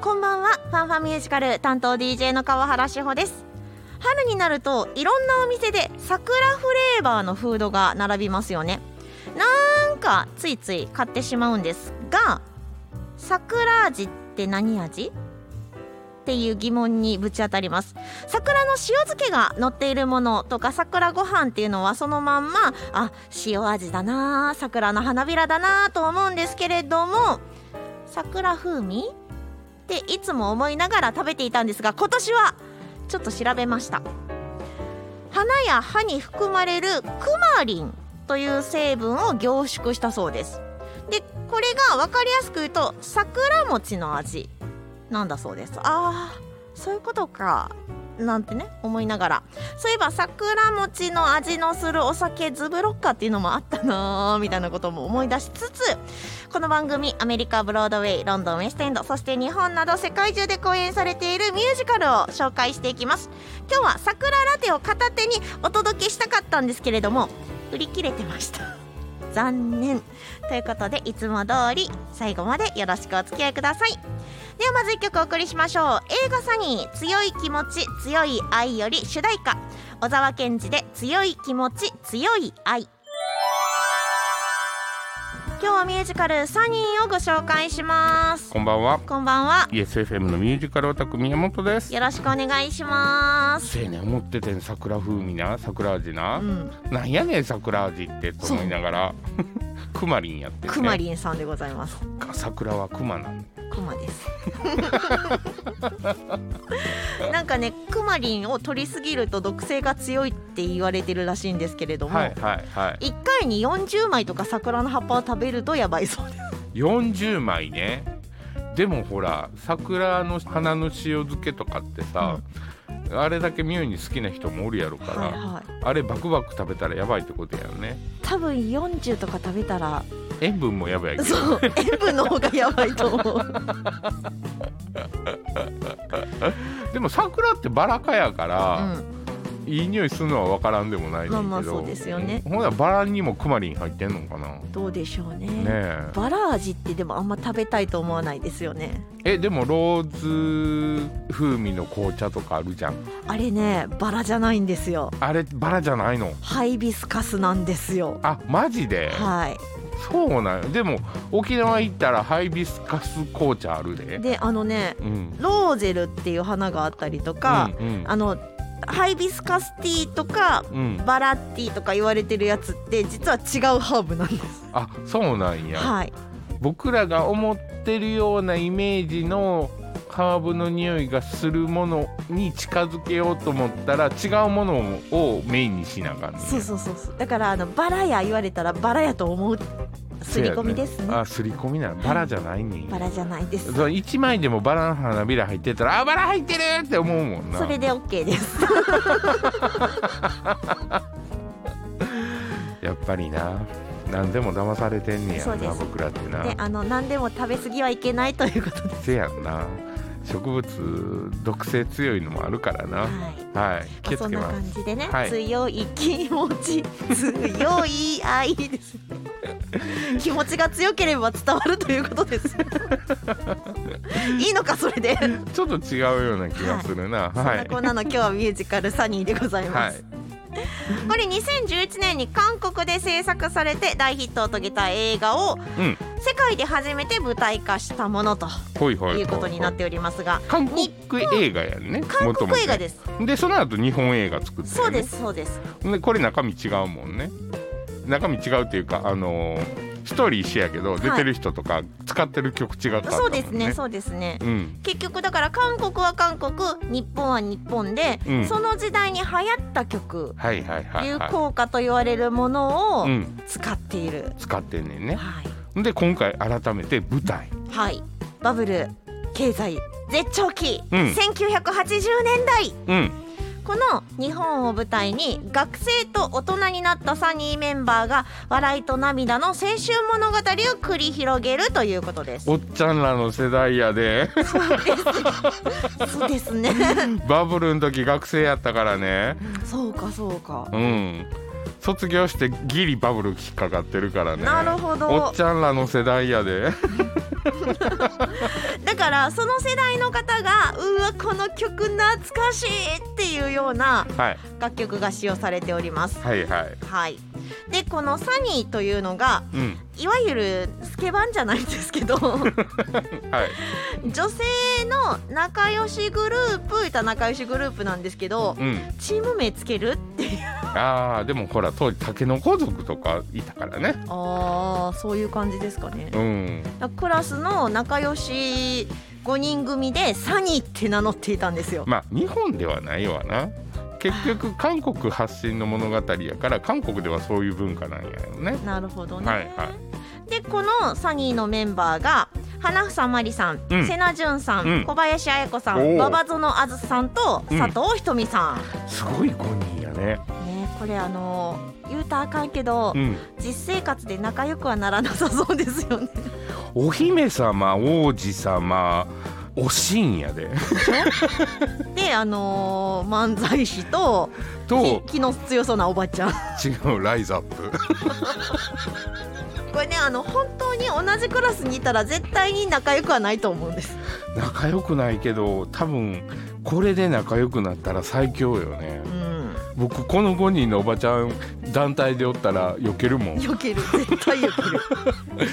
こんばんは。ファンファミュージカル担当 DJ の川原志保です。春になるといろんなお店で桜フレーバーのフードが並びますよね。なんかついつい買ってしまうんですが桜味って何味？っていう疑問にぶち当たります。桜の塩漬けが乗っているものとか桜ご飯っていうのはそのまんまあ塩味だな桜の花びらだなと思うんですけれども桜風味っていつも思いながら食べていたんですが今年はちょっと調べました。花や葉に含まれるクマリンという成分を凝縮したそうです。でこれが分かりやすく言うと桜餅の味なんだそうです。あーそういうことか。なんてね思いながら。そういえば桜餅の味のするお酒ズブロッカーっていうのもあったなーみたいなことも思い出しつつこの番組アメリカブロードウェイロンドンウェストエンドそして日本など世界中で公演されているミュージカルを紹介していきます。今日は桜ラテを片手にお届けしたかったんですけれども売り切れてました。残念。ということでいつも通り最後までよろしくお付き合いください。ではまず1曲お送りしましょう。映画サニー強い気持ち強い愛より主題歌。小沢健二で強い気持ち強い愛。今日はミュージカルサニーをご紹介します。こんばんは。こんばんは。ESFM のミュージカルオタク宮本です。よろしくお願いします。せやねん思っててん桜風味な桜味な、うん。なんやねん桜味ってと思いながらクマリンやってね。くまりんさんでございます。か桜はクマなのクマです なんかねクマリンを取りすぎると毒性が強いって言われてるらしいんですけれども、はいはいはい。1回に40枚とか桜の葉っぱを食べるとやばいそうです。40枚ね。でもほら桜の花の塩漬けとかってさ、あれだけ妙に好きな人もおるやろから、はいはい。あれバクバク食べたらやばいってことやよね。多分40とか食べたら塩分もやばいけど。そう塩分の方がやばいと思う。でも桜ってバラ科やから、うんいい匂いするのは分からんでもないねんけど、まあまあそうですよね。ほなバラにもクマリン入ってんのかな。ねどうでしょうね。え。バラ味ってでもあんま食べたいと思わないですよね。えでもローズ風味の紅茶とかあるじゃん。あれねバラじゃないんですよ。あれバラじゃないの？ハイビスカスなんですよ。あマジで、はい。そうなんよでも沖縄行ったらハイビスカス紅茶あるで。であのねうん。ローゼルっていう花があったりとか、うんうん。あのハイビスカスティーとかうんバラティーとか言われてるやつって実は違うハーブなんです。あそうなんや、はい。僕らが思ってるようなイメージのハーブの匂いがするものに近づけようと思ったら違うものをメインにしなあかんねんそうそうそうそう。だからあのバラや言われたらバラやと思う刷り込みですね。あすり込みなバラじゃないねん。バラじゃないです。そう1枚でもバラの花びら入ってたらあバラ入ってるって思うもんな。それで OK です。やっぱりな。何でも騙されてんねやな僕らってな。で、あの何でも食べ過ぎはいけないということで。す。せやんな植物毒性強いのもあるからな。はい。はい。気をそんなつけます。感じでね、はい。強い気持ち強い愛です。気持ちが強ければ伝わるということです。いいのかそれで。ちょっと違うような気がするな。そんはないこんなの今日はミュージカルサニーでございます、はいこれ2011年に韓国で制作されて大ヒットを遂げた映画をうん。世界で初めて舞台化したものとほいうことになっておりますが韓国映画やんね韓国映画です。すでその後日本映画作ってる、ね、そうですそうです。でこれ中身違うもんね。中身違うっていうかあのーストーリー一緒やけど、出てる人とか使ってる曲違かったもんね。そうですねそうですね。うん。結局だから韓国は韓国日本は日本で、うん。その時代に流行った曲。はいはいはい流は行歌と言われるものをい、うん、使っている、使ってんねんね。はい、で今回改めて舞台。はい、バブル経済絶頂期、うん。1980年代。うんこの日本を舞台に学生と大人になったサニーメンバーが笑いと涙の青春物語を繰り広げるということです。おっちゃんらの世代やでそうですね。バブルの時学生やったからねそうかそうか。うん卒業してギリバブル引っかかってるからね。なるほど。おっちゃんらの世代やで。だかからその世代の方がうわこの曲懐かしいっていうようなはい。楽曲が使用されております。はいはい。はいでこのサニーというのがうん。いわゆるスケバンじゃないんですけど はい。女性の仲良しグループいった仲良しグループなんですけどうん。チーム名つけるっていう。ああでもほら当時タケノコ族とかいたからね。あーそういう感じですかね。うん。クラスの仲良し5人組でサニーって名乗っていたんですよ。まあ日本ではないわな結局韓国発信の物語やから 韓国ではそういう文化なんやよね。なるほどね、はいはい。でこのサニーのメンバーが花房まりさん、うん。瀬名潤さん、うん。小林彩子さん馬場園あずさんとうん。佐藤ひとみさん、すごい5人やね。ねこれあの言うたらあかんけど、うん。実生活で仲良くはならなさそうですよね。お姫様王子様おしんやで。であのー漫才師ととき気の強そうなおばちゃん。違うライズアップ。これねあの本当に同じクラスにいたら絶対に仲良くはないと思うんです。仲良くないけど多分これで仲良くなったら最強よね。うん僕この5人のおばちゃん団体でおったら避けるもん。避ける。絶対避ける。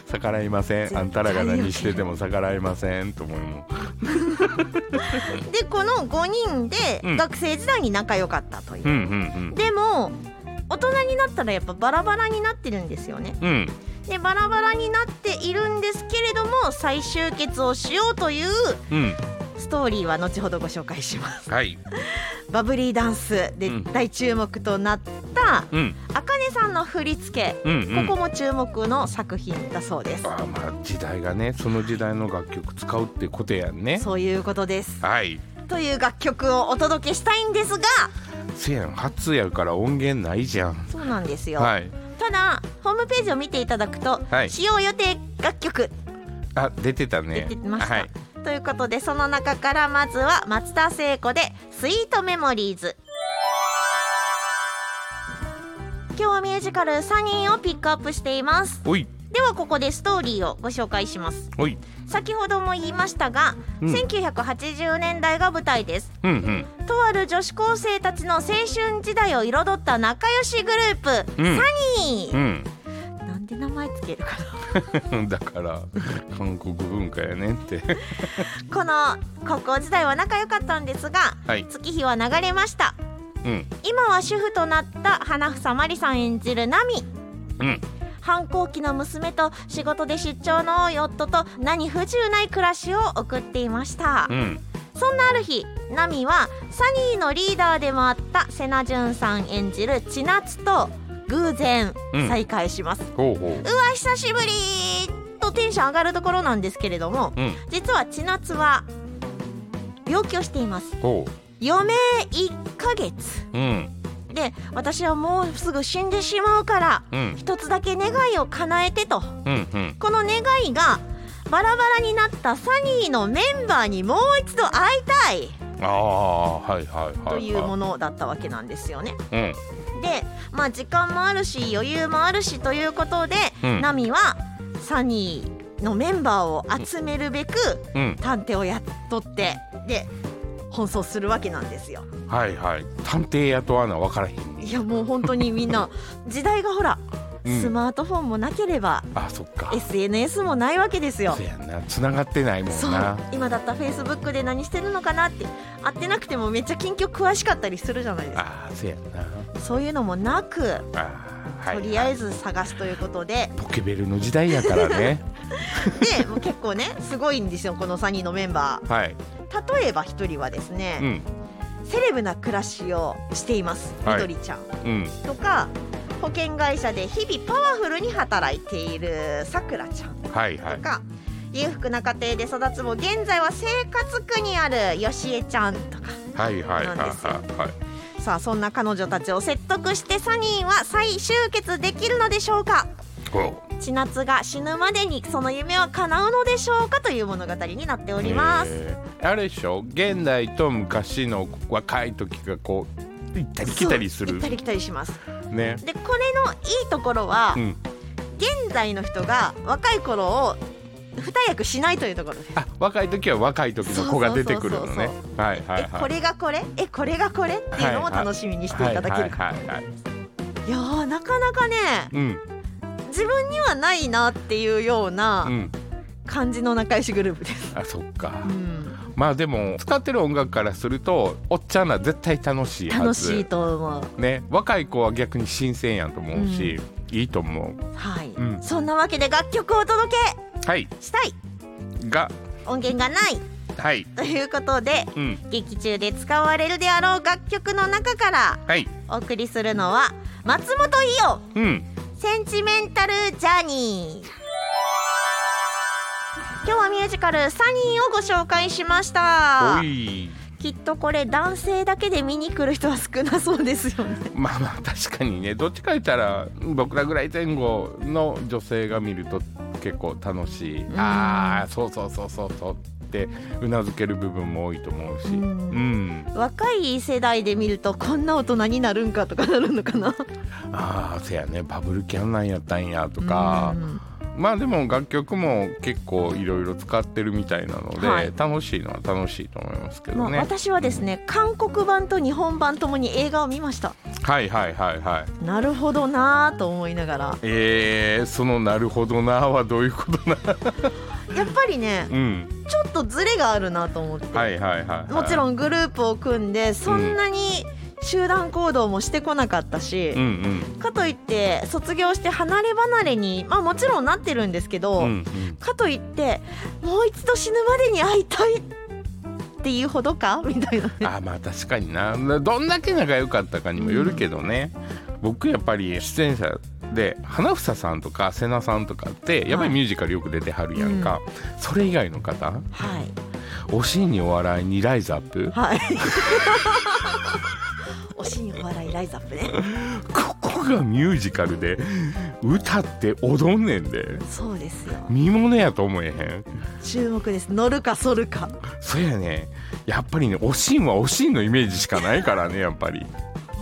逆らいません。あんたらが何してても逆らいませんと思うもん。でこの5人でうん。学生時代に仲良かったという、うんうんでも大人になったらやっぱバラバラになってるんですよね。うんうん。でバラバラになっているんですけれども再集結をしようといううんストーリーは後ほどご紹介します。はい。バブリーダンスでうん。大注目となったうん。あかねさんの振り付けうんうん。ここも注目の作品だそうです、あーまあ時代がねその時代の楽曲使うってことやんね。そういうことです。はい。という楽曲をお届けしたいんですがせやん初やから音源ないじゃん。そうなんですよ、はい。ただホームページを見ていただくと、はい。使用予定楽曲。あ出てたね。出てました。はいということでその中からまずは松田聖子で「スイートメモリーズ」今日はミュージカル「サニー」をピックアップしています。ではここでストーリーをご紹介します。先ほども言いましたが、うん。1980年代が舞台です。うんうん。とある女子高生たちの青春時代を彩った仲良しグループ、うん。サニー、うん名前つけるかな だから韓国文化やねんって。この高校時代は仲良かったんですがはい。月日は流れました。うん。今は主婦となった花房まりさん演じるナミ。うん。反抗期の娘と仕事で出張の多い夫と何不自由ない暮らしを送っていました、うん。そんなある日ナミはサニーのリーダーでもあった瀬名潤さん演じる千夏と偶然うん。再会します、ほうほう。わ久しぶり。とテンション上がるところなんですけれどもううん。実は千夏は病気をしています。ほ余命1ヶ月。ううん。で私はもうすぐ死んでしまうからうん。一つだけ願いを叶えてと。うんうん。この願いがバラバラになったサニーのメンバーにもう一度会いたいああはいはいはいというもののだったわけなんですよね。うん。でまあ時間もあるし余裕もあるしということで、うん。ナミはサニーのメンバーを集めるべくうん。探偵を雇ってで奔走するわけなんですよ。はいはい。探偵雇わな分からへんねいやもう本当にみんな 時代がほら、うんスマートフォンもなければあそっか。SNS もないわけですよ。そ。やんな。繋がってないもんな。今だったらフェイスブックで何してるのかなって会ってなくてもめっちゃ近況詳しかったりするじゃないですか。ああそやんな。そういうのもなくとりあえず探すということで、ポケベルの時代やからね。でもう結構ねすごいんですよこの3人のメンバはい。ー例えば一人はですね、うん。セレブな暮らしをしていますみはい。どりちゃん、うん。とか保険会社で日々パワフルに働いているさくらちゃん。はいはい。とか、裕福な家庭で育つも現在は生活苦にあるよしえちゃんとか。はいはい。はいはいはい。さあそんな彼女たちを説得してサニーは再集結できるのでしょうか？ほ千夏が死ぬまでにその夢は叶うのでしょうかという物語になっておうります、えーあれでしょ？現代と昔の若い時がこう行ったり来たりする。行ったり来たりしますね。でこれのいいところは、うん。現在の人が若い頃を二役しないというところです。あ若い時は若い時の子が出てくるのね。はいはいはい。えこれがこれ？えこれがこれ？っていうのを楽しみにしていただけるか、はいやーなかなかねうん。自分にはないなっていうよううなん。感じの仲良しグループです、あそっか。うん、まあでも使ってる音楽からするとおっちゃんら絶対楽しいはず。楽しいと思う。ね。若い子は逆に新鮮やと思うし、いいと思う。はい、うん。そんなわけで楽曲をお届はい。けしたい。が。音源がない。はい。ということでうん。劇中で使われるであろう楽曲の中からはい。お送りするのは松本伊代。うん。センチメンタルジャーニー今日はミュージカル「サニー」をご紹介しました。きっとこれ男性だけで見に来る人は少なそうですよね。まあまあ確かにね。どっちか言ったら僕らぐらい前後の女性が見ると結構楽しい。ん。ああそうそうそうそうそうってうなずける部分も多いと思うし。ううん。ん若い世代で見るとこんな大人になるんかとかなるのかな。ああせやね。バブルキャンなんやったんやとか。うんまあでも楽曲も結構いろいろ使ってるみたいなので、はい。楽しいのは楽しいと思いますけまあ、どね、私はですね韓国版と日本版ともに映画を見ました。はいはいはいはい。なるほどなぁと思いながら。えー、そのなるほどなはどういうことな？やっぱりねうん。ちょっとズレがあるなと思って、はいはいはい、はい、もちろんグループを組んでそんなに集団行動もしてこなかったし、うんうん。かといって卒業して離れ離れにまあもちろんなってるんですけど、うんうん。かといってもう一度死ぬまでに会いたいっていうほどか？みたいなね。あまあ確かにな。どんだけ仲良かったかにもよるけどね、僕やっぱり出演者で花房さんとか瀬名さんとかってやっぱりミュージカルよく出てはるやんか、それ以外の方？はい。おしんにお笑いにライズアップ？はいおしんお笑いライズアップね。ここがミュージカルで歌って踊んねんで。そうですよ。見物やと思えへん。注目です。乗るか反るか。そやね。やっぱりねおしんはおしんのイメージしかないからねやっぱり。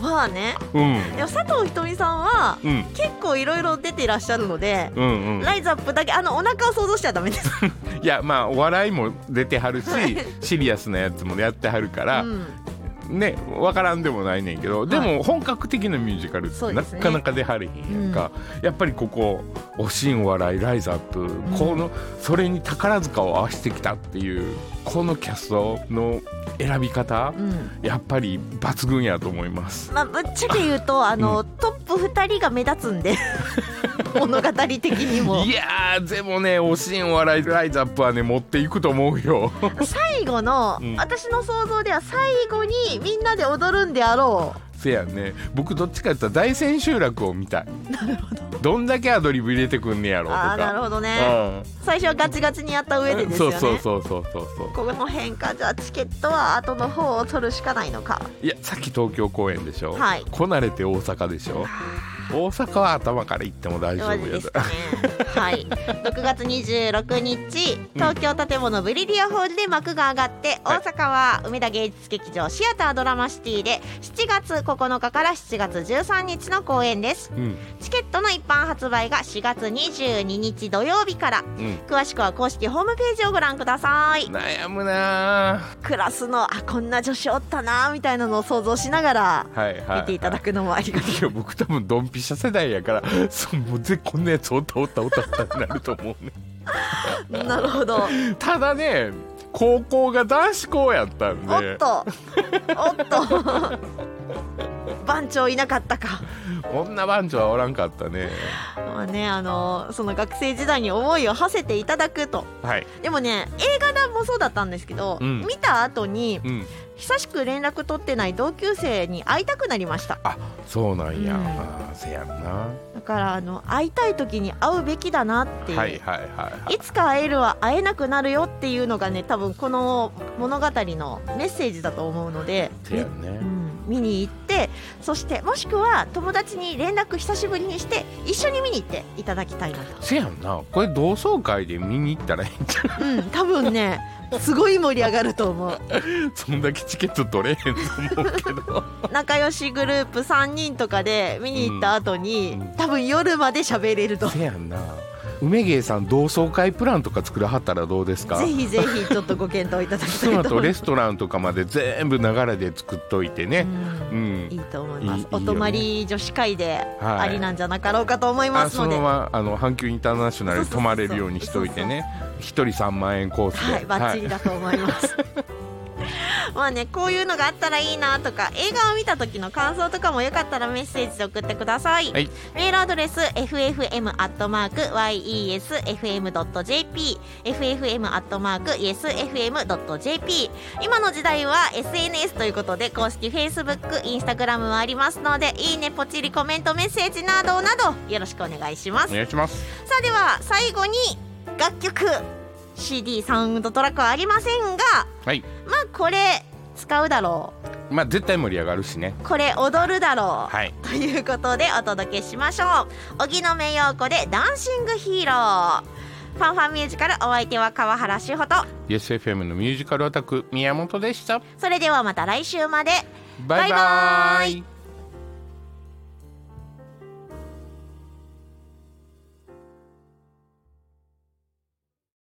まあね。うん。でも佐藤ひとみさんはうん。結構いろいろ出ていらっしゃるので、うんうん。ライズアップだけあのお腹を想像しちゃダメです、いやまあお笑いも出てはるしシリアスなやつもやってはるから、うん、ね分からんでもないねんけど、でも本格的なミュージカルってなかなか出はれへんやんか、やっぱりここ「おしんお笑いライズアップ」このそれに宝塚を合わせてきたっていうこのキャストの選び方、うん。やっぱり抜群やと思います。まあ、ぶっちゃけ言うとあの、トップ2人が目立つんで物語的にも。いやーでもね「おしんお笑いライズアップ」はね持っていくと思うよ。最後の、うん。私の想像では最後にみんなで踊るんであろせやね。僕どっちかって言ったら大千秋楽を見たい。うなるほど。どんだけアドリブ入れてくんねやろとか。ああなるほどね、うん。最初はガチガチにやった上でですよね。そうそうそうそうそうそう。この辺かじゃあチケットは後の方を取るしかないのか。いやさっき東京公演でしょ、はい。こなれて大阪でしょ大阪は頭から行っても大丈夫やで。すかね。はい。6月26日東京建物ブリリアホールで幕が上がって、はい。大阪は梅田芸術劇場シアタードラマシティで7月9日から7月13日の公演です。うん。チケットの一般発売が4月22日土曜日から。うん。詳しくは公式ホームページをご覧ください。悩むなクラスのあこんな女子おったなみたいなのを想像しながら見ていただくのもありがたい。いや僕多分ドンピシャ世代やからそうもうぜこんなやつおったおったおったってなると思うね。なるほど。ただね高校が男子校やったんで。おっと。おっと番長いなかったか。女番長はおらんかったね。まあねあのその学生時代に思いを馳せていただくと。はい。でもね映画だもそうだったんですけど、うん。見た後にうん。久しく連絡取ってない同級生に会いたくなりました。あそうなんや、うん。あーせやんな。だからあの会いたい時に会うべきだなっていう、はいはいはいはい。いつか会えるは会えなくなるよっていうのがね多分この物語のメッセージだと思うので、せやんね。うん、見に行ってそしてもしくは友達に連絡久しぶりにして一緒に見に行っていただきたいなと、せやんな。これ同窓会で見に行ったらいいんじゃうん、多分ねすごい盛り上がると思う。ん そんだけチケット取れへんと思うけど。仲良しグループ3人とかで見に行った後に、うん。うん。多分夜まで喋れると。せやんな梅芸さん同窓会プランとか作らはったらどうですか？ぜひぜひちょっとご検討いただきたいと思いますレストランとかまで全部流れで作っといてね。ううん。んいいと思います。いいお泊まり女子会ではいありなんじゃなかろうかと思いあますので、そのままあの阪急インターナショナルに泊まれるようにしといてね。一人3万円コースで。はい、バッチリだと思います。まあね、こういうのがあったらいいなとか映画を見た時の感想とかもよかったらメッセージで送ってください、はい。メールアドレス ffm.yesfm.jp ffm.yesfm.jp 今の時代は SNS ということで公式 Facebook、Instagram もありますのでいいね、ポチリ、コメント、メッセージなどなどよろしくお願いします。お願いします。さあでは最後に楽曲 CD サウンドトラックはありませんがはい。まあこれ使うだろまあ絶対盛り上がるしね。うこれ踊るだろう、はい。ということでお届けしましょう。荻野目洋子で「ダンシングヒーロー」ファンファンミュージカルお相手は川原志穂と。YesFM のミュージカルアタック宮本でした。それではまた来週まで。バイバイ。バイバイ